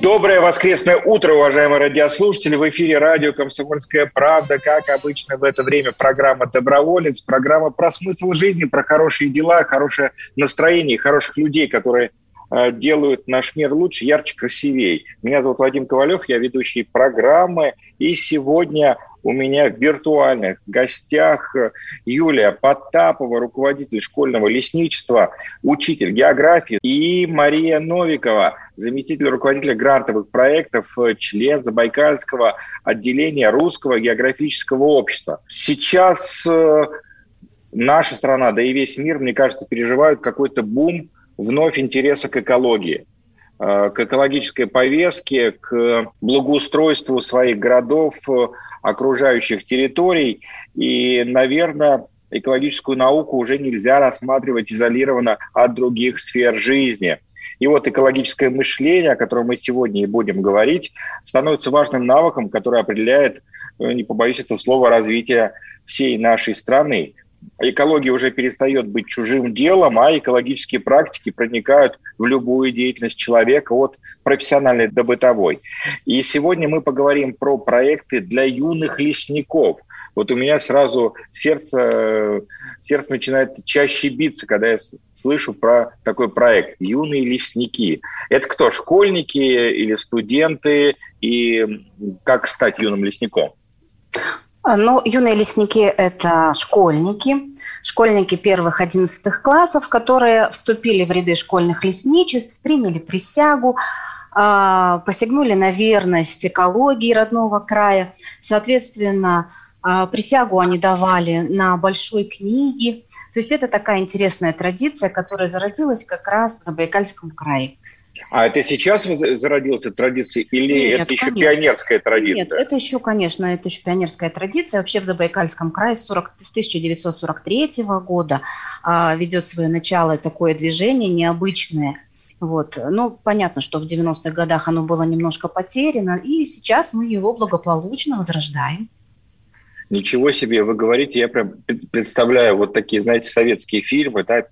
Доброе воскресное утро, уважаемые радиослушатели. В эфире радио «Комсомольская правда». Как обычно в это время программа «Доброволец». Программа про смысл жизни, про хорошие дела, хорошее настроение, хороших людей, которые э, делают наш мир лучше, ярче, красивее. Меня зовут Вадим Ковалев, я ведущий программы. И сегодня у меня в виртуальных гостях э, Юлия Потапова, руководитель школьного лесничества, учитель географии, и Мария Новикова, заместитель руководителя грантовых проектов, э, член Забайкальского отделения Русского географического общества. Сейчас э, наша страна, да и весь мир, мне кажется, переживают какой-то бум вновь интереса к экологии к экологической повестке, к благоустройству своих городов, окружающих территорий. И, наверное, экологическую науку уже нельзя рассматривать изолированно от других сфер жизни. И вот экологическое мышление, о котором мы сегодня и будем говорить, становится важным навыком, который определяет, э, не побоюсь этого слова, развитие всей нашей страны экология уже перестает быть чужим делом, а экологические практики проникают в любую деятельность человека от профессиональной до бытовой. И сегодня мы поговорим про проекты для юных лесников. Вот у меня сразу сердце, сердце начинает чаще биться, когда я слышу про такой проект «Юные лесники». Это кто, школьники или студенты? И как стать юным лесником? А, ну, юные лесники – это школьники, школьники первых одиннадцатых классов, которые вступили в ряды школьных лесничеств, приняли присягу, а, посягнули на верность экологии родного края. Соответственно, а, присягу они давали на большой книге. То есть это такая интересная традиция, которая зародилась как раз в Забайкальском крае. А это сейчас зародился традиция или Нет, это еще конечно. пионерская традиция? Нет, это еще, конечно, это еще пионерская традиция. Вообще в Забайкальском крае 40, с 1943 года а, ведет свое начало такое движение необычное. Вот. Ну, понятно, что в 90-х годах оно было немножко потеряно, и сейчас мы его благополучно возрождаем. Ничего себе, вы говорите, я прям представляю вот такие, знаете, советские фильмы, да,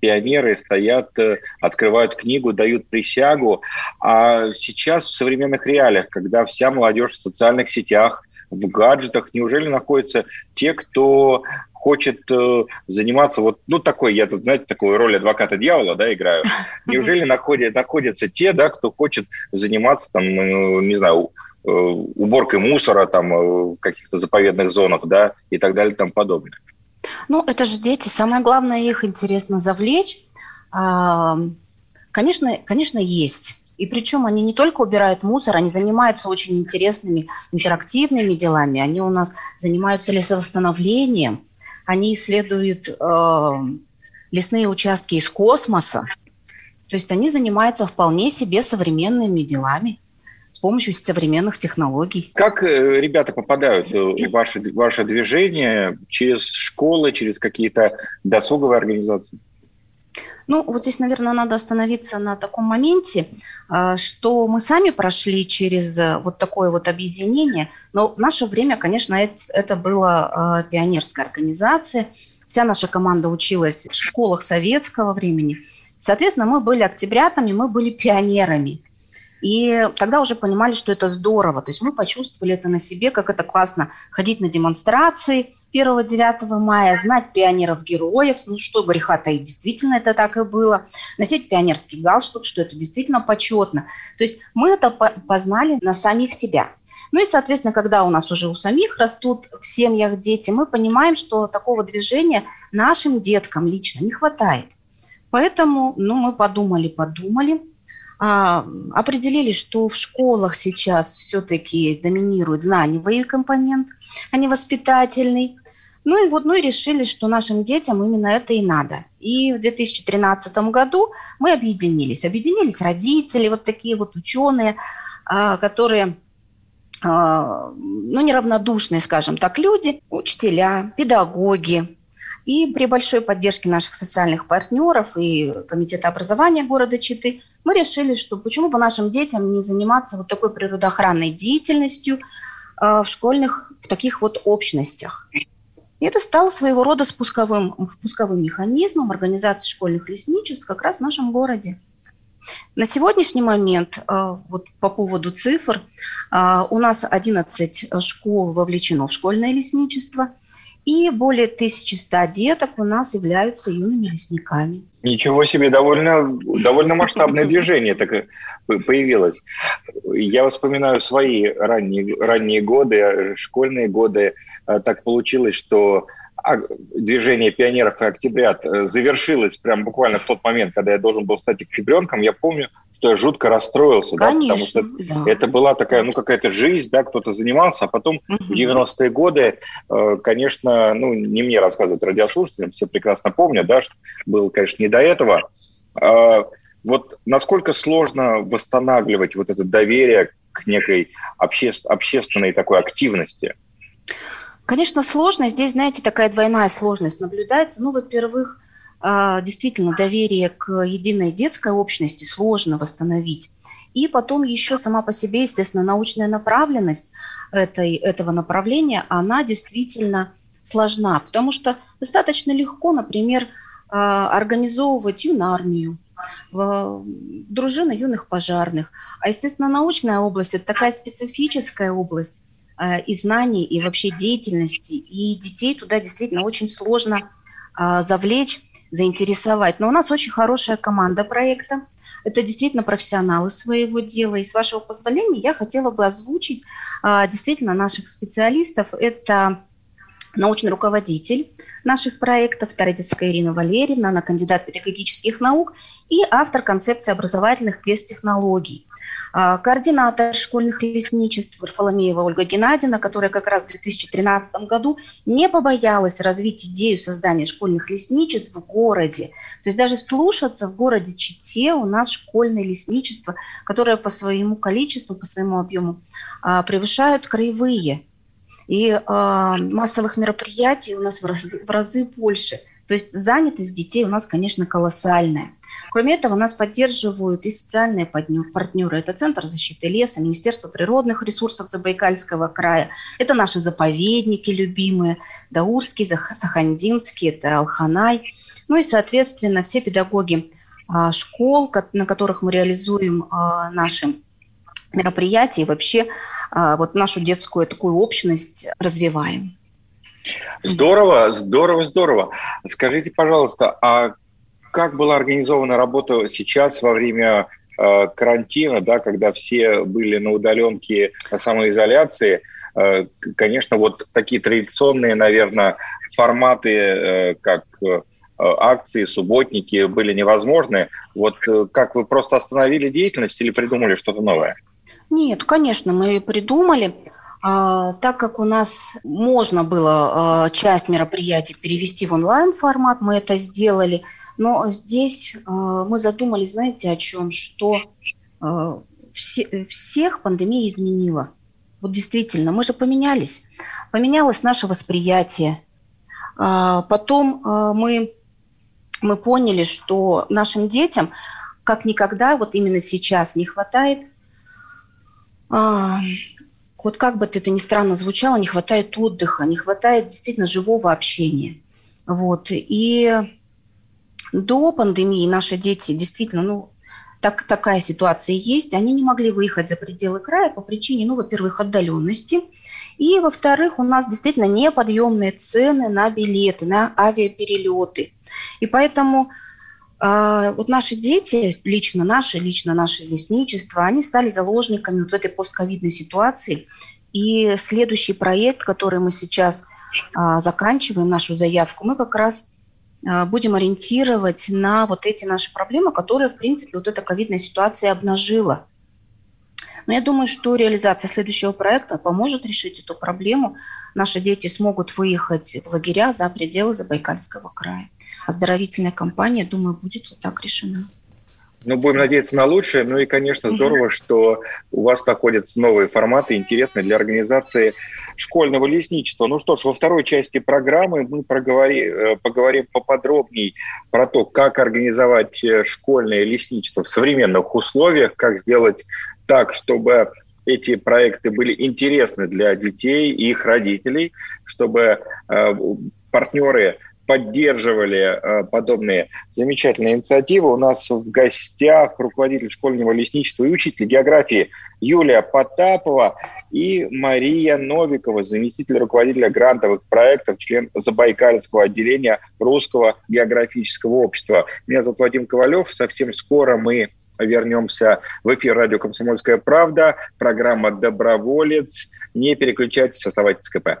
пионеры стоят, э, открывают книгу, дают присягу. А сейчас в современных реалиях, когда вся молодежь в социальных сетях, в гаджетах, неужели находятся те, кто хочет э, заниматься вот, ну, такой, я тут, знаете, такую роль адвоката дьявола, да, играю. Неужели находят, находятся те, да, кто хочет заниматься, там, ну, не знаю, уборкой мусора там э, в каких-то заповедных зонах, да, и так далее и тому подобное. Ну, это же дети. Самое главное, их интересно завлечь. А, конечно, конечно, есть. И причем они не только убирают мусор, они занимаются очень интересными интерактивными делами. Они у нас занимаются лесовосстановлением, они исследуют э, лесные участки из космоса. То есть они занимаются вполне себе современными делами с помощью современных технологий. Как э, ребята попадают э, в ваше, ваше движение через школы, через какие-то досуговые организации? Ну, вот здесь, наверное, надо остановиться на таком моменте, а, что мы сами прошли через э, вот такое вот объединение, но в наше время, конечно, это была пионерская организация, вся наша команда училась в школах советского времени. Соответственно, мы были октябрятами, мы были пионерами. И тогда уже понимали, что это здорово. То есть мы почувствовали это на себе, как это классно ходить на демонстрации 1-9 мая, знать пионеров-героев, ну что греха таить, действительно это так и было, носить пионерский галстук, что это действительно почетно. То есть мы это познали на самих себя. Ну и, соответственно, когда у нас уже у самих растут в семьях дети, мы понимаем, что такого движения нашим деткам лично не хватает. Поэтому ну, мы подумали, подумали, а, определили, что в школах сейчас все-таки доминирует знаниевый компонент, а не воспитательный. Ну и вот, ну и решили, что нашим детям именно это и надо. И в 2013 году мы объединились. Объединились родители, вот такие вот ученые, а, которые ну, неравнодушные, скажем так, люди, учителя, педагоги. И при большой поддержке наших социальных партнеров и Комитета образования города Читы мы решили, что почему бы нашим детям не заниматься вот такой природоохранной деятельностью в школьных, в таких вот общностях. И это стало своего рода спусковым, спусковым механизмом организации школьных лесничеств как раз в нашем городе. На сегодняшний момент, э, вот по поводу цифр, э, у нас 11 школ вовлечено в школьное лесничество, и более 1100 деток у нас являются юными лесниками. Ничего себе, довольно, довольно масштабное движение так появилось. Я вспоминаю свои ранние, ранние годы, школьные годы. Э, так получилось, что движение пионеров и октябрят э, завершилось прям буквально в тот момент, когда я должен был стать октябренком, я помню, что я жутко расстроился, Конечно, да, потому что да. это была такая, ну, какая-то жизнь, да, кто-то занимался, а потом угу. в 90-е годы, э, конечно, ну, не мне рассказывать радиослушателям, все прекрасно помнят, да, что было, конечно, не до этого. А, вот насколько сложно восстанавливать вот это доверие к некой обще... общественной такой активности – Конечно, сложно. Здесь, знаете, такая двойная сложность наблюдается. Ну, во-первых, а, действительно, доверие к единой детской общности сложно восстановить. И потом еще сама по себе, естественно, научная направленность этой, этого направления, она действительно сложна, потому что достаточно легко, например, а, организовывать юнармию, дружины юных пожарных. А, естественно, научная область – это такая специфическая область, и знаний, и вообще деятельности. И детей туда действительно очень сложно а, завлечь, заинтересовать. Но у нас очень хорошая команда проекта. Это действительно профессионалы своего дела. И с вашего позволения я хотела бы озвучить а, действительно наших специалистов. Это научный руководитель наших проектов Тарадецкая Ирина Валерьевна, она кандидат педагогических наук и автор концепции образовательных спецтехнологий. А, координатор школьных лесничеств Варфоломеева Ольга Геннадьевна, которая как раз в 2013 году не побоялась развить идею создания школьных лесничеств в городе. То есть даже слушаться в городе Чите у нас школьное лесничество, которое по своему количеству, по своему объему а, превышают краевые. И а, массовых мероприятий у нас в разы, в разы больше. То есть занятость детей у нас, конечно, колоссальная. Кроме этого, нас поддерживают и социальные партнеры. Это Центр защиты леса, Министерство природных ресурсов Забайкальского края. Это наши заповедники любимые, Даурский, Сахандинский, это Алханай. Ну и, соответственно, все педагоги а, школ, на которых мы реализуем а, наши мероприятия и вообще а, вот нашу детскую такую общность развиваем. Здорово, здорово, здорово. Скажите, пожалуйста, а как была организована работа сейчас во время э, карантина, да, когда все были на удаленке, на самоизоляции? Э, конечно, вот такие традиционные, наверное, форматы, э, как э, акции, субботники были невозможны. Вот э, как вы просто остановили деятельность или придумали что-то новое? Нет, конечно, мы придумали. А, так как у нас можно было а, часть мероприятий перевести в онлайн формат, мы это сделали – но здесь э, мы задумались, знаете, о чем? Что э, все, всех пандемия изменила. Вот действительно, мы же поменялись. Поменялось наше восприятие. Э, потом э, мы, мы поняли, что нашим детям как никогда, вот именно сейчас не хватает, э, вот как бы это ни странно звучало, не хватает отдыха, не хватает действительно живого общения. Вот. И до пандемии наши дети действительно, ну, так, такая ситуация есть, они не могли выехать за пределы края по причине, ну, во-первых, отдаленности, и, во-вторых, у нас действительно неподъемные цены на билеты, на авиаперелеты. И поэтому э, вот наши дети, лично наши, лично наше лесничество, они стали заложниками вот этой постковидной ситуации. И следующий проект, который мы сейчас э, заканчиваем, нашу заявку, мы как раз будем ориентировать на вот эти наши проблемы, которые, в принципе, вот эта ковидная ситуация обнажила. Но я думаю, что реализация следующего проекта поможет решить эту проблему. Наши дети смогут выехать в лагеря за пределы Забайкальского края. Оздоровительная кампания, думаю, будет вот так решена. Ну, будем надеяться на лучшее. Ну и, конечно, здорово, что у вас находятся новые форматы, интересные для организации школьного лесничества. Ну что ж, во второй части программы мы проговорим, э, поговорим поподробнее про то, как организовать э, школьное лесничество в современных условиях, как сделать так, чтобы эти проекты были интересны для детей и их родителей, чтобы э, партнеры поддерживали э, подобные замечательные инициативы. У нас в гостях руководитель школьного лесничества и учитель географии Юлия Потапова и Мария Новикова, заместитель руководителя грантовых проектов, член Забайкальского отделения Русского географического общества. Меня зовут Вадим Ковалев. Совсем скоро мы вернемся в эфир радио «Комсомольская правда», программа «Доброволец». Не переключайтесь, оставайтесь в КП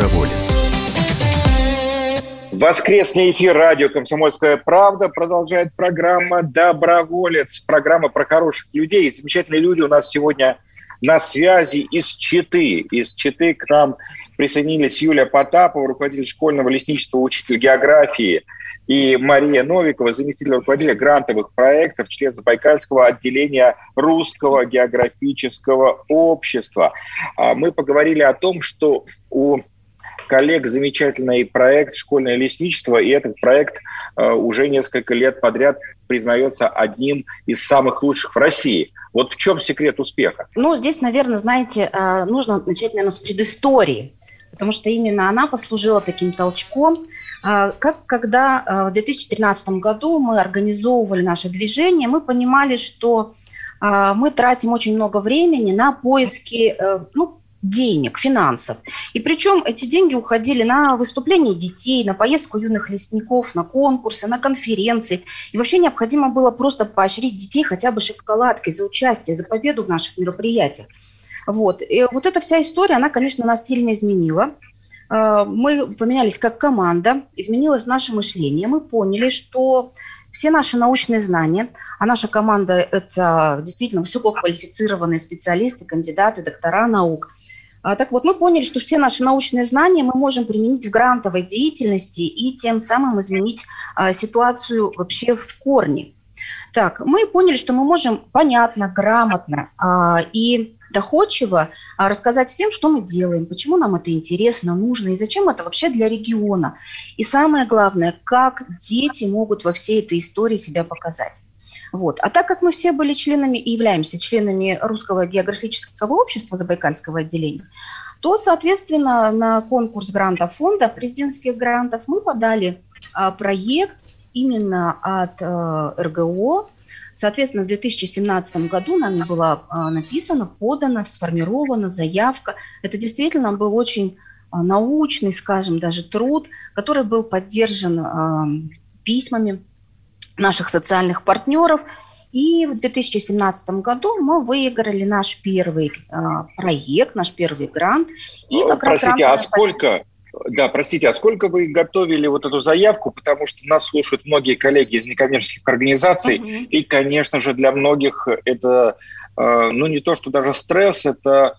Доброволец. Воскресный эфир радио «Комсомольская правда» продолжает программа «Доброволец». Программа про хороших людей. Замечательные люди у нас сегодня на связи из Читы. Из Читы к нам присоединились Юлия Потапова, руководитель школьного лесничества, учитель географии, и Мария Новикова, заместитель руководителя грантовых проектов, член Забайкальского отделения Русского географического общества. А мы поговорили о том, что у коллег замечательный проект «Школьное лесничество», и этот проект э, уже несколько лет подряд признается одним из самых лучших в России. Вот в чем секрет успеха? Ну, здесь, наверное, знаете, э, нужно начать, наверное, с предыстории, потому что именно она послужила таким толчком. Э, как когда в 2013 году мы организовывали наше движение, мы понимали, что мы тратим очень много времени на поиски ну, денег, финансов. И причем эти деньги уходили на выступления детей, на поездку юных лесников, на конкурсы, на конференции. И вообще необходимо было просто поощрить детей хотя бы шоколадкой за участие, за победу в наших мероприятиях. Вот. И вот эта вся история, она, конечно, нас сильно изменила. А, мы поменялись как команда, изменилось наше мышление. Мы поняли, что все наши научные знания, а наша команда – это действительно высококвалифицированные специалисты, кандидаты, доктора наук. А, так вот, мы поняли, что все наши научные знания мы можем применить в грантовой деятельности и тем самым изменить а, ситуацию вообще в корне. Так, мы поняли, что мы можем понятно, грамотно а, и доходчиво рассказать всем, что мы делаем, почему нам это интересно, нужно и зачем это вообще для региона. И самое главное, как дети могут во всей этой истории себя показать. Вот. А так как мы все были членами и являемся членами Русского географического общества Забайкальского отделения, то, соответственно, на конкурс грантов фонда, президентских грантов, мы подали а, проект именно от а, РГО Соответственно, в 2017 году нами была а, написана, подана, сформирована заявка. Это действительно был очень а, научный, скажем, даже труд, который был поддержан а, письмами наших социальных партнеров. И в 2017 году мы выиграли наш первый проект, наш первый грант. И как Простите, раз а сколько, да, простите, а сколько вы готовили вот эту заявку? Потому что нас слушают многие коллеги из некоммерческих организаций, uh-huh. и, конечно же, для многих это, э, ну, не то, что даже стресс, это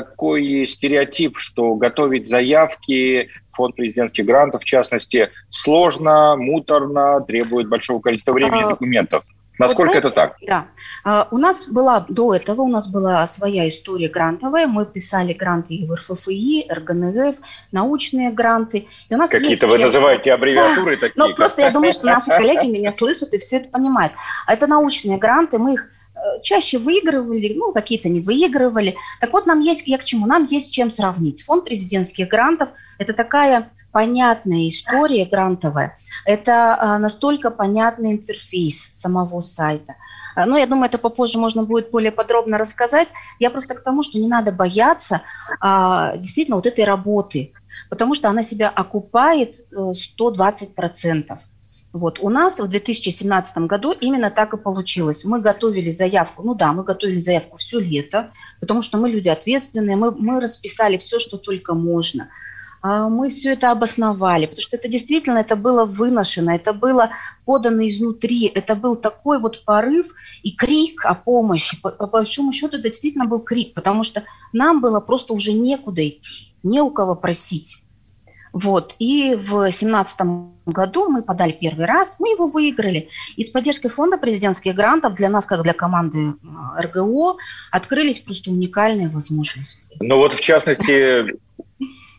такой стереотип, что готовить заявки, фонд президентских грантов, в частности, сложно, муторно, требует большого количества времени и а, документов. Насколько вот, знаете, это так? Да. А, у нас была до этого у нас была своя история грантовая. Мы писали гранты и в РФФИ, РГНФ, научные гранты. И у нас Какие-то вы называете аббревиатуры да. такие. Ну, просто я думаю, что наши коллеги меня слышат и все это понимают. Это научные гранты, мы их чаще выигрывали, ну, какие-то не выигрывали. Так вот, нам есть, я к чему? Нам есть чем сравнить. Фонд президентских грантов – это такая понятная история грантовая. Это а, настолько понятный интерфейс самого сайта. А, ну, я думаю, это попозже можно будет более подробно рассказать. Я просто к тому, что не надо бояться а, действительно вот этой работы, потому что она себя окупает 120%. Вот. У нас в 2017 году именно так и получилось. Мы готовили заявку, ну да, мы готовили заявку все лето, потому что мы люди ответственные, мы, мы расписали все, что только можно. А мы все это обосновали, потому что это действительно это было выношено, это было подано изнутри, это был такой вот порыв и крик о помощи. По, по большому счету это действительно был крик, потому что нам было просто уже некуда идти, не у кого просить. Вот. И в 2017 году мы подали первый раз, мы его выиграли. И с поддержкой фонда президентских грантов для нас, как для команды э, РГО, открылись просто уникальные возможности. Ну вот, в частности,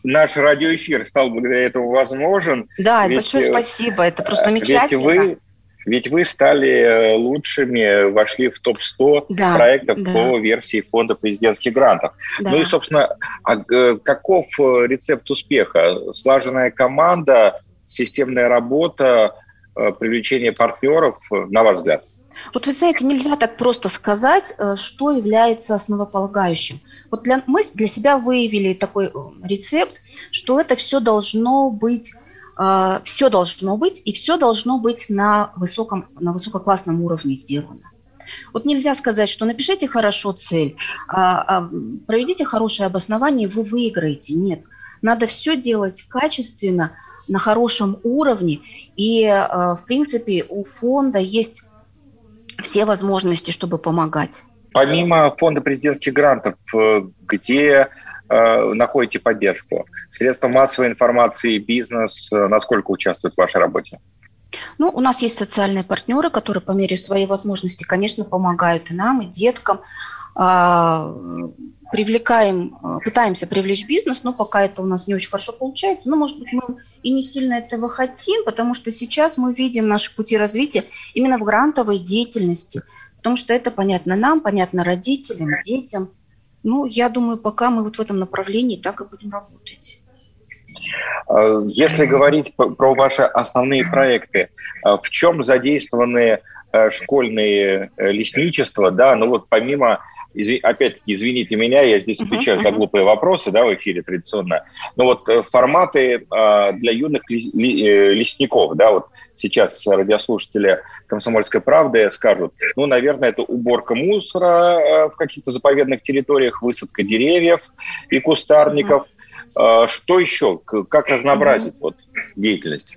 наш радиоэфир стал благодаря этому возможен. Да, ведь, большое спасибо, это просто замечательно. Ведь вы ведь вы стали э, лучшими, вошли в топ-100 да, проектов да. по версии фонда президентских грантов. Да. Ну и, собственно, а, каков э, рецепт успеха? Слаженная команда, системная работа, э, привлечение партнеров, на ваш взгляд? Вот вы знаете, нельзя так просто сказать, что является основополагающим. Вот для, мы для себя выявили такой рецепт, что это все должно быть все должно быть, и все должно быть на, высоком, на высококлассном уровне сделано. Вот нельзя сказать, что напишите хорошо цель, а, а, проведите хорошее обоснование, вы выиграете. Нет, надо все делать качественно, на хорошем уровне. И, а, в принципе, у фонда есть все возможности, чтобы помогать. Помимо фонда президентских грантов, э, где э, находите поддержку? Средства массовой информации, бизнес, э, насколько участвуют в вашей работе? Ну, у нас есть социальные партнеры, которые по мере своей возможности, конечно, помогают и нам, и деткам. А, привлекаем, э, пытаемся привлечь бизнес, но пока это у нас не очень хорошо получается. Но, может быть, мы и не сильно этого хотим, потому что сейчас мы видим наши пути развития именно в грантовой деятельности, потому что это понятно нам, понятно родителям, детям. Ну, я думаю, пока мы вот в этом направлении так и будем работать. А, если говорить про ваши основные проекты, а, в чем задействованы э, школьные э, лесничества, да, ну вот помимо опять-таки, извините меня, я здесь отвечаю uh-huh, за глупые вопросы, да, в эфире традиционно. Но вот э, форматы для юных лесников, да, вот сейчас радиослушатели «Комсомольской правды» скажут, ну, наверное, это уборка мусора э, в каких-то заповедных территориях, высадка деревьев и кустарников. Mm-hmm. Что еще? Как разнообразить вот, деятельность?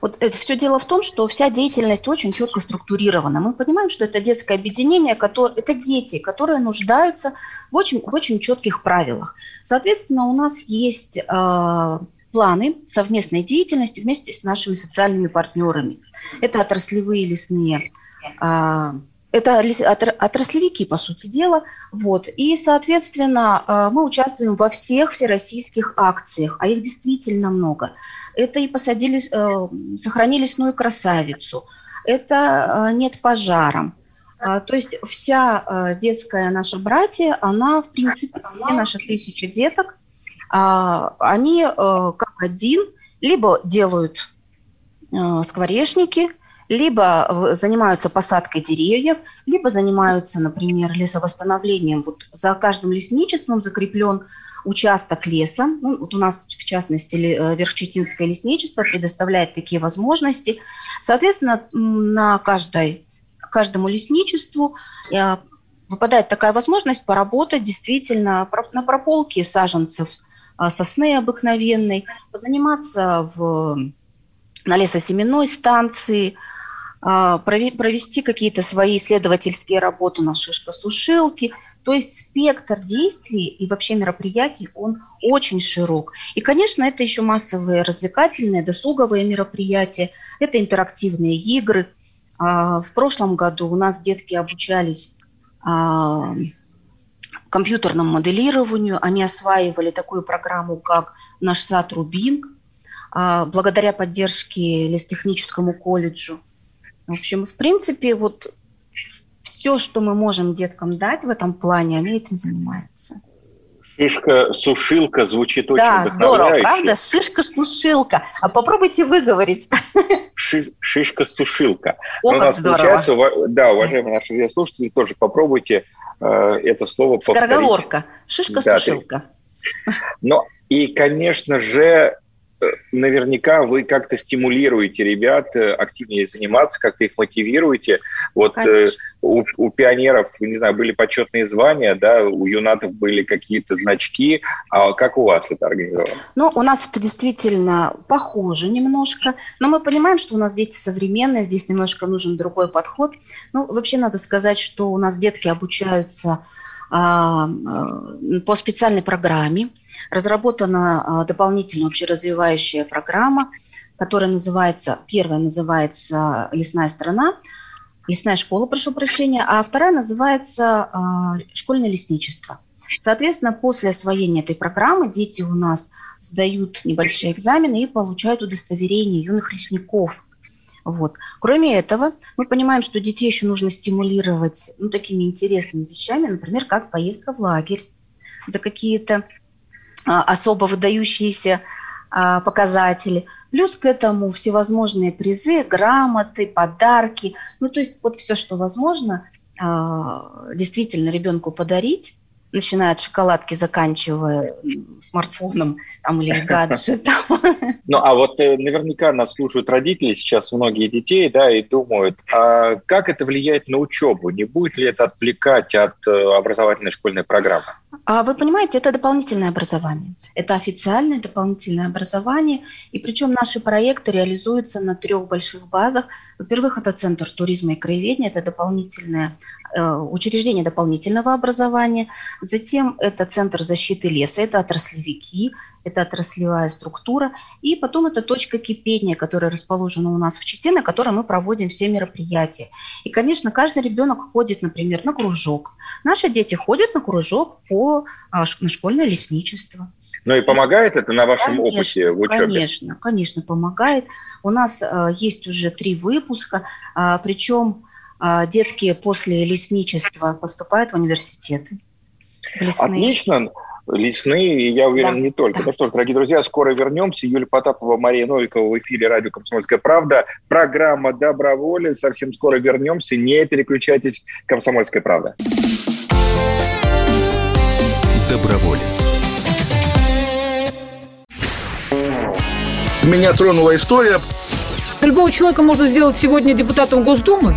Вот это все дело в том, что вся деятельность очень четко структурирована. Мы понимаем, что это детское объединение, которое, это дети, которые нуждаются в очень, в очень четких правилах. Соответственно, у нас есть э, планы совместной деятельности вместе с нашими социальными партнерами. Это отраслевые лесные а, это отраслевики, по сути дела. Вот. И, соответственно, а, мы участвуем во всех всероссийских акциях, а их действительно много. Это и посадили, э, сохранили лесную красавицу, это а, нет пожаром. То есть вся детская наша братья, она, в принципе, все наши тысячи деток, а, они э, как один либо делают э, скворечники, либо занимаются посадкой деревьев, либо занимаются, например, лесовосстановлением. Вот за каждым лесничеством закреплен участок леса. Ну, вот у нас, в частности, э, Верхчетинское лесничество предоставляет такие возможности. Соответственно, на каждой, каждому лесничеству выпадает такая возможность поработать действительно на прополке саженцев – сосны обыкновенной, заниматься в, на лесосеменной станции, провести какие-то свои исследовательские работы на шишкосушилке. То есть спектр действий и вообще мероприятий, он очень широк. И, конечно, это еще массовые развлекательные, досуговые мероприятия, это интерактивные игры. А, в прошлом году у нас детки обучались компьютерному моделированию. Они осваивали такую программу, как наш сад Рубин, а, благодаря поддержке лестехническому колледжу. В общем, в принципе, вот все, что мы можем деткам дать в этом плане, они этим занимаются. Шишка-сушилка звучит очень Да, здорово, правда? Шишка-сушилка. А попробуйте выговорить. Ши- шишка-сушилка. О, как здорово. Получается, да, уважаемые наши слушатели, тоже попробуйте Э, это слово Скороговорка. Шишка-сушилка. Да, Но И, конечно же, наверняка вы как-то стимулируете ребят э, активнее заниматься, как-то их мотивируете. Вот э, у, у пионеров, не знаю, были почетные звания, да, у юнатов были какие-то значки. А как у вас это организовано? Ну, у нас это действительно похоже немножко, но мы понимаем, что у нас дети современные, здесь немножко нужен другой подход. Ну, вообще надо сказать, что у нас детки обучаются э, по специальной программе. Разработана а, дополнительная общеразвивающая программа, которая называется, первая называется «Лесная страна», лесная школа, прошу прощения, а вторая называется а, «Школьное лесничество». Соответственно, после освоения этой программы дети у нас сдают небольшие экзамены и получают удостоверение юных лесников – вот. Кроме этого, мы понимаем, что детей еще нужно стимулировать ну, такими интересными вещами, например, как поездка в лагерь за какие-то а, особо выдающиеся а, показатели. Плюс к этому всевозможные призы, грамоты, подарки. Ну, то есть вот все, что возможно а, действительно ребенку подарить, начиная от шоколадки, заканчивая смартфоном там, или гаджетом. Ну, а вот э, наверняка нас слушают родители сейчас, многие детей, да, и думают, а как это влияет на учебу? Не будет ли это отвлекать от э, образовательной школьной программы? А вы понимаете, это дополнительное образование. Это официальное дополнительное образование. И причем наши проекты реализуются на трех больших базах. Во-первых, это Центр туризма и краеведения, это дополнительное Э, учреждение дополнительного образования, затем это Центр защиты леса, это отраслевики, это отраслевая структура, и потом это точка кипения, которая расположена у нас в Чите, на которой мы проводим все мероприятия. И, конечно, каждый ребенок ходит, например, на кружок. Наши дети ходят на кружок по, а, на школьное лесничество. Ну и помогает это на вашем конечно, опыте в учебе? Конечно, конечно, помогает. У нас э, есть уже три выпуска, э, а, причем детки после лесничества поступают в университеты. В Отлично. Лесные, я уверен, да, не только. Да. Ну что ж, дорогие друзья, скоро вернемся. Юлия Потапова, Мария Новикова в эфире радио «Комсомольская правда». Программа «Доброволец». Совсем скоро вернемся. Не переключайтесь. «Комсомольская правда». Доброволец. Меня тронула история. Любого человека можно сделать сегодня депутатом Госдумы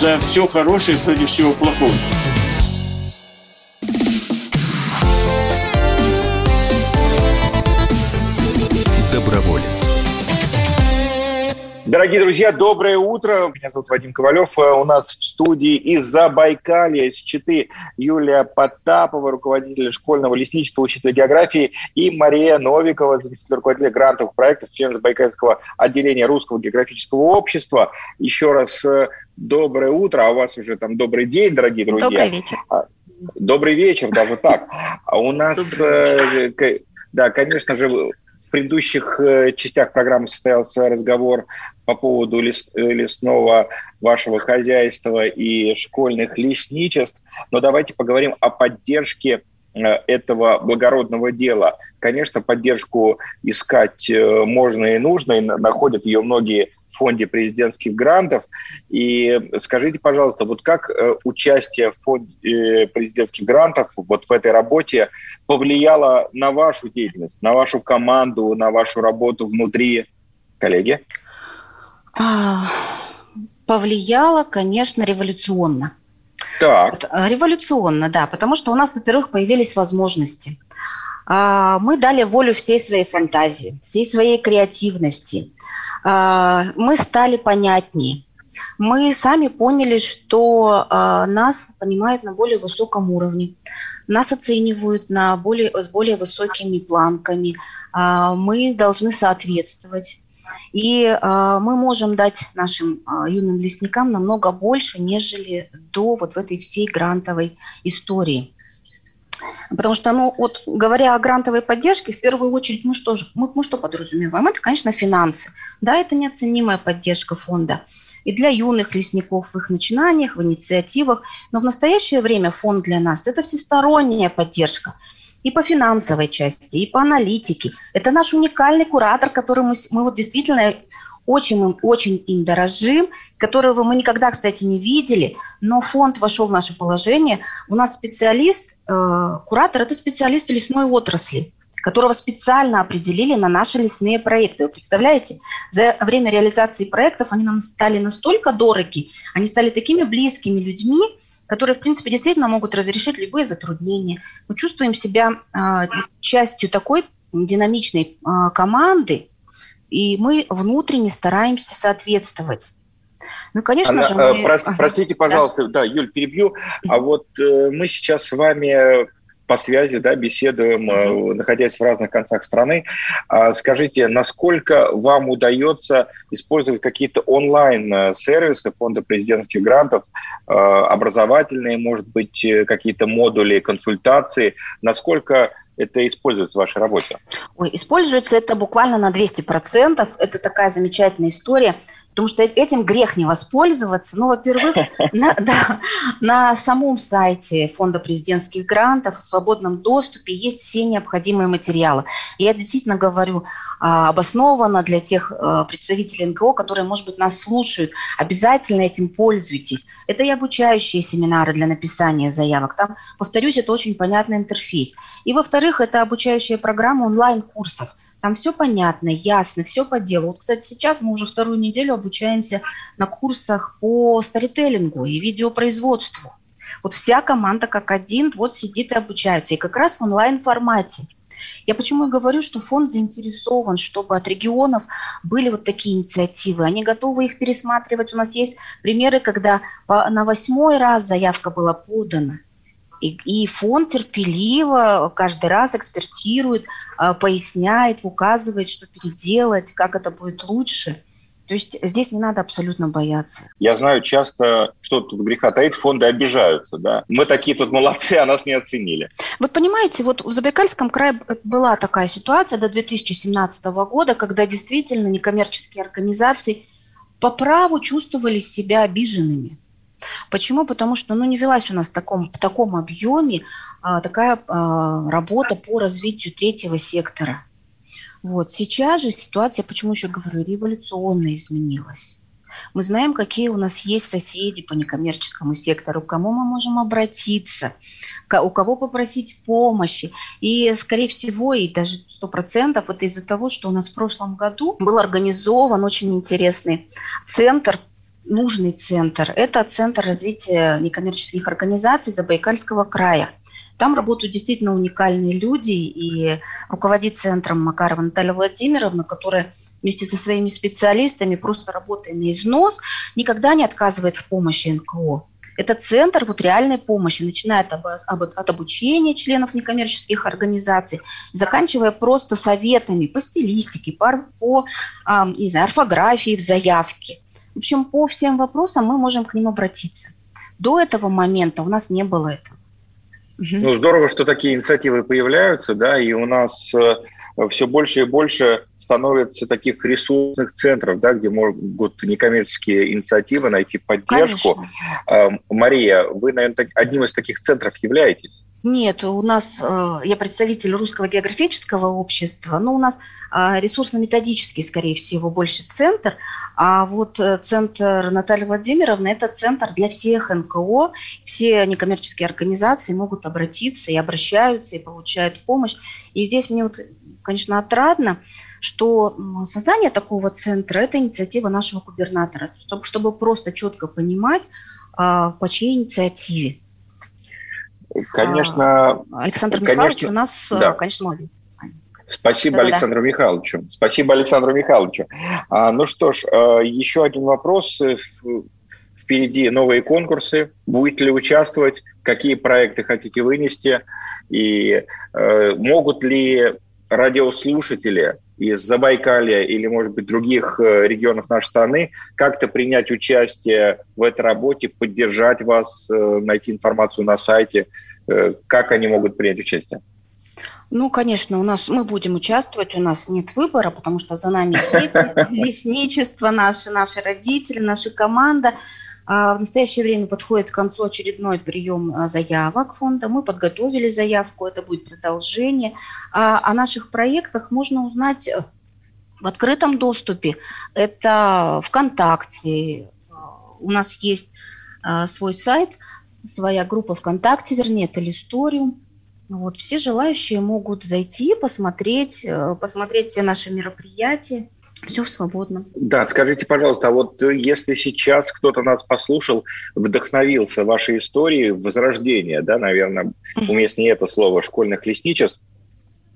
За все хорошее против всего плохого. Дорогие друзья, доброе утро. Меня зовут Вадим Ковалев. Э, у нас в студии из Забайкалья, из Читы Юлия Потапова, руководитель школьного лесничества, учителя географии, и Мария Новикова, заместитель руководителя грантовых проектов, член Забайкальского отделения Русского географического общества. Еще раз э, доброе утро, а у вас уже там добрый день, дорогие друзья. Добрый вечер. А, добрый вечер, даже так. А у нас, э, да, конечно же, в предыдущих э, частях программы состоялся разговор по поводу лес, э, лесного вашего хозяйства и школьных лесничеств. Но давайте поговорим о поддержке э, этого благородного дела. Конечно, поддержку искать можно и нужно, и находят ее многие фонде президентских грантов. И скажите, пожалуйста, вот как э, участие в фонде э, президентских грантов вот в этой работе повлияло на вашу деятельность, на вашу команду, на вашу работу внутри коллеги? А, повлияло, конечно, революционно. Так. Э, революционно, да, потому что у нас, во-первых, появились возможности. А, мы дали волю всей своей фантазии, всей своей креативности. А, мы стали понятнее. Мы сами поняли, что а, нас понимают на более высоком уровне, нас оценивают на более, с более высокими планками. А, мы должны соответствовать. И мы можем дать нашим юным лесникам намного больше, нежели до вот в этой всей грантовой истории. Потому что, ну, вот говоря о грантовой поддержке, в первую очередь мы что, мы, мы что подразумеваем? Это, конечно, финансы. Да, это неоценимая поддержка фонда и для юных лесников в их начинаниях, в инициативах. Но в настоящее время фонд для нас – это всесторонняя поддержка и по финансовой части, и по аналитике. Это наш уникальный куратор, который мы, мы вот действительно очень, очень им дорожим, которого мы никогда, кстати, не видели, но фонд вошел в наше положение. У нас специалист, куратор – это специалист лесной отрасли которого специально определили на наши лесные проекты. Вы представляете, за время реализации проектов они нам стали настолько дороги, они стали такими близкими людьми, которые, в принципе, действительно могут разрешить любые затруднения. Мы чувствуем себя э, частью такой динамичной э, команды, и мы внутренне стараемся соответствовать. Ну, конечно Она, же, мы... Про, простите, пожалуйста, да, да Юль, перебью. А вот э, мы сейчас с вами по связи, да, беседуем, mm-hmm. находясь в разных концах страны. А скажите, насколько вам удается использовать какие-то онлайн-сервисы Фонда президентских грантов, э, образовательные, может быть, э, какие-то модули консультации, насколько это используется в вашей работе? Ой, используется это буквально на 200%. Это такая замечательная история – потому что этим грех не воспользоваться. Ну, во-первых, на, да, на самом сайте Фонда президентских грантов в свободном доступе есть все необходимые материалы. И я действительно говорю а, обоснованно для тех а, представителей НКО, которые, может быть, нас слушают. Обязательно этим пользуйтесь. Это и обучающие семинары для написания заявок. Там, повторюсь, это очень понятный интерфейс. И, во-вторых, это обучающая программа онлайн-курсов – там все понятно, ясно, все по делу. Вот, кстати, сейчас мы уже вторую неделю обучаемся на курсах по старителлингу и видеопроизводству. Вот вся команда как один вот сидит и обучается. И как раз в онлайн-формате. Я почему и говорю, что фонд заинтересован, чтобы от регионов были вот такие инициативы. Они готовы их пересматривать. У нас есть примеры, когда на восьмой раз заявка была подана – и, и фонд терпеливо каждый раз экспертирует, а, поясняет, указывает, что переделать, как это будет лучше. То есть здесь не надо абсолютно бояться. Я знаю часто, что тут греха таит, фонды обижаются. Да? Мы такие тут молодцы, а нас не оценили. Вы понимаете, вот в Забайкальском крае была такая ситуация до 2017 года, когда действительно некоммерческие организации по праву чувствовали себя обиженными. Почему? Потому что ну, не велась у нас в таком, в таком объеме а, такая а, работа по развитию третьего сектора. Вот. Сейчас же ситуация, почему еще говорю, революционно изменилась. Мы знаем, какие у нас есть соседи по некоммерческому сектору, к кому мы можем обратиться, у кого попросить помощи. И, скорее всего, и даже 100% это из-за того, что у нас в прошлом году был организован очень интересный центр нужный центр. Это Центр развития некоммерческих организаций Забайкальского края. Там работают действительно уникальные люди, и руководит центром Макарова Наталья Владимировна, которая вместе со своими специалистами, просто работая на износ, никогда не отказывает в помощи НКО. Это центр вот реальной помощи, начиная от, об, от обучения членов некоммерческих организаций, заканчивая просто советами по стилистике, по, по не знаю, орфографии в заявке. В общем, по всем вопросам мы можем к ним обратиться. До этого момента у нас не было этого. Ну, здорово, что такие инициативы появляются, да, и у нас э, все больше и больше становится таких ресурсных центров, да, где могут некоммерческие инициативы найти поддержку. Конечно. Э, Мария, вы, наверное, одним из таких центров являетесь? Нет, у нас, э, я представитель Русского географического общества, но у нас а, ресурсно-методический, скорее всего, больше центр, а вот э, центр Натальи Владимировны – это центр для всех НКО, все некоммерческие организации могут обратиться и обращаются, и получают помощь. И здесь мне, вот, конечно, отрадно, что создание такого центра – это инициатива нашего губернатора, чтобы, просто четко понимать, а, по чьей инициативе. Конечно. А, Александр Михайлович у нас, да. конечно, молодец. Спасибо Да-да-да. Александру Михайловичу. Спасибо Александру Михайловичу. А, ну что ж, а, еще один вопрос. Впереди новые конкурсы. Будете ли участвовать? Какие проекты хотите вынести? И э, могут ли радиослушатели из Забайкалья или, может быть, других э, регионов нашей страны, как-то принять участие в этой работе, поддержать вас, э, найти информацию на сайте, э, как они могут принять участие? Ну, конечно, у нас мы будем участвовать, у нас нет выбора, потому что за нами дети, лесничество наши, наши родители, наша команда. А в настоящее время подходит к концу очередной прием а, заявок фонда. Мы подготовили заявку, это будет продолжение. А о наших проектах можно узнать э, в открытом доступе. Это ВКонтакте. У нас есть свой сайт, своя группа ВКонтакте, вернее, это Листориум. Вот, все желающие могут зайти, посмотреть, э, посмотреть все наши мероприятия. Все свободно. Да, скажите, пожалуйста, а вот э, если сейчас кто-то нас послушал, вдохновился вашей историей возрождения, да, наверное, уместнее это слово, школьных лесничеств,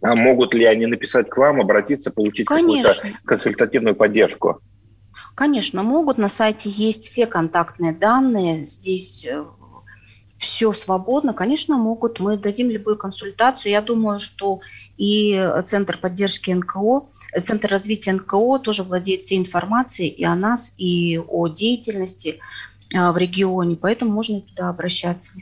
а могут ли они написать к вам, обратиться, получить какую-то консультативную поддержку? Конечно, могут. На сайте есть все контактные данные. Здесь э, все свободно, конечно, могут. Мы дадим любую консультацию. Я думаю, что и Центр поддержки НКО, Центр развития НКО тоже владеет всей информацией и о нас, и о деятельности а, в регионе, поэтому можно туда обращаться.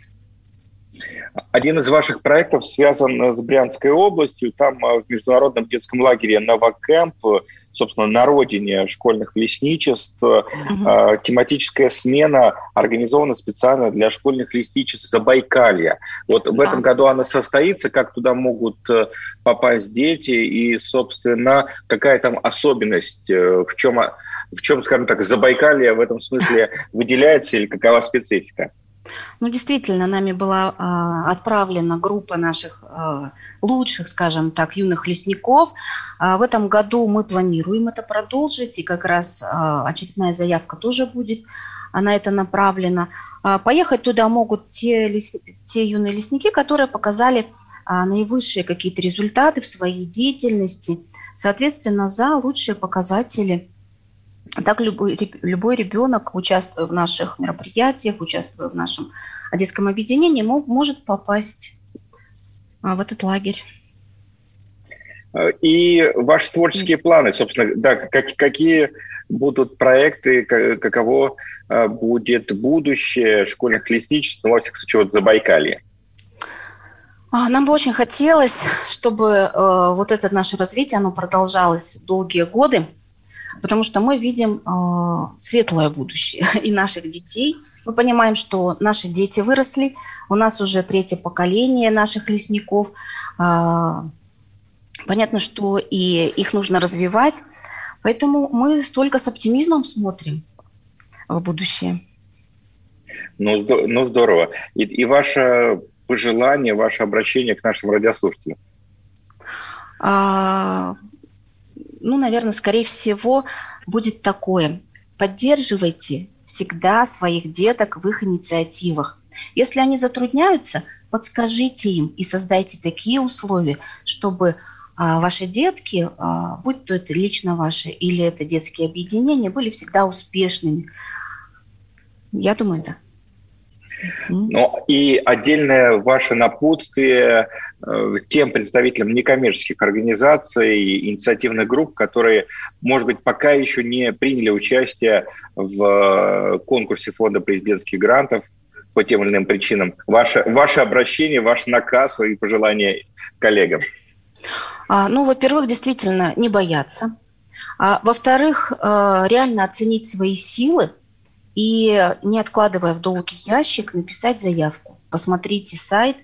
Один из ваших проектов связан с Брянской областью. Там а, в международном детском лагере «Новокэмп» собственно, на родине школьных лесничеств. Угу. Тематическая смена организована специально для школьных лесничеств Забайкалья. Вот да. в этом году она состоится, как туда могут э, попасть дети и, собственно, какая там особенность, в чем, в чем, скажем так, Забайкалье в этом смысле выделяется или какова специфика? Ну, действительно, нами была э, отправлена группа наших э, лучших, скажем так, юных лесников. Э, в этом году мы планируем это продолжить, и как раз э, очередная заявка тоже будет на это направлена. Э, поехать туда могут те, лес, те юные лесники, которые показали э, наивысшие какие-то результаты в своей деятельности, соответственно, за лучшие показатели – так любой, любой ребенок, участвуя в наших мероприятиях, участвуя в нашем детском объединении, мог, может попасть а, в этот лагерь. И ваши творческие планы, собственно, да, как, какие будут проекты, каково а, будет будущее школьных лесничеств, ну, во всяком случае, вот Забайкалье? А, нам бы очень хотелось, чтобы э, вот это наше развитие, оно продолжалось долгие годы, потому что мы видим э, светлое будущее и наших детей. Мы понимаем, что наши дети выросли, у нас уже третье поколение наших лесников. Э, понятно, что и их нужно развивать, поэтому мы столько с оптимизмом смотрим в будущее. Ну, ну здорово. И, и ваше пожелание, ваше обращение к нашим радиослушателям? Ну, наверное, скорее всего, будет такое. Поддерживайте всегда своих деток в их инициативах. Если они затрудняются, подскажите им и создайте такие условия, чтобы а, ваши детки, а, будь то это лично ваши или это детские объединения, были всегда успешными. Я думаю, да. Ну и отдельное ваше напутствие э, тем представителям некоммерческих организаций, инициативных групп, которые, может быть, пока еще не приняли участие в э, конкурсе фонда президентских грантов по тем или иным причинам. Ваше, ваше обращение, ваш наказ и пожелания коллегам. А, ну, во-первых, действительно не бояться. А, во-вторых, э, реально оценить свои силы – и, не откладывая в долгий ящик, написать заявку. Посмотрите сайт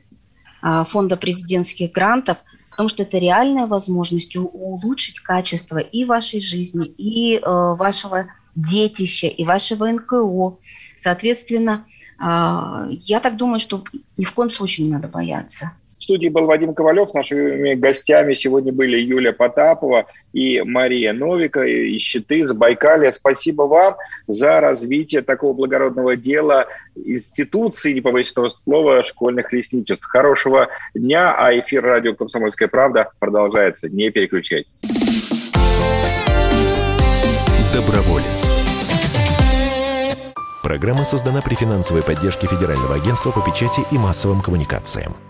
а, Фонда президентских грантов, потому что это реальная возможность улучшить качество и вашей жизни, и э, вашего детища, и вашего НКО. Соответственно, э, я так думаю, что ни в коем случае не надо бояться. В студии был Вадим Ковалев. Нашими гостями сегодня были Юлия Потапова и Мария Новика из Щиты, из Байкалия. Спасибо вам за развитие такого благородного дела институции, не побоюсь этого слова, школьных лесничеств. Хорошего дня, а эфир радио «Комсомольская правда» продолжается. Не переключайтесь. Доброволец. Программа создана при финансовой поддержке Федерального агентства по печати и массовым коммуникациям.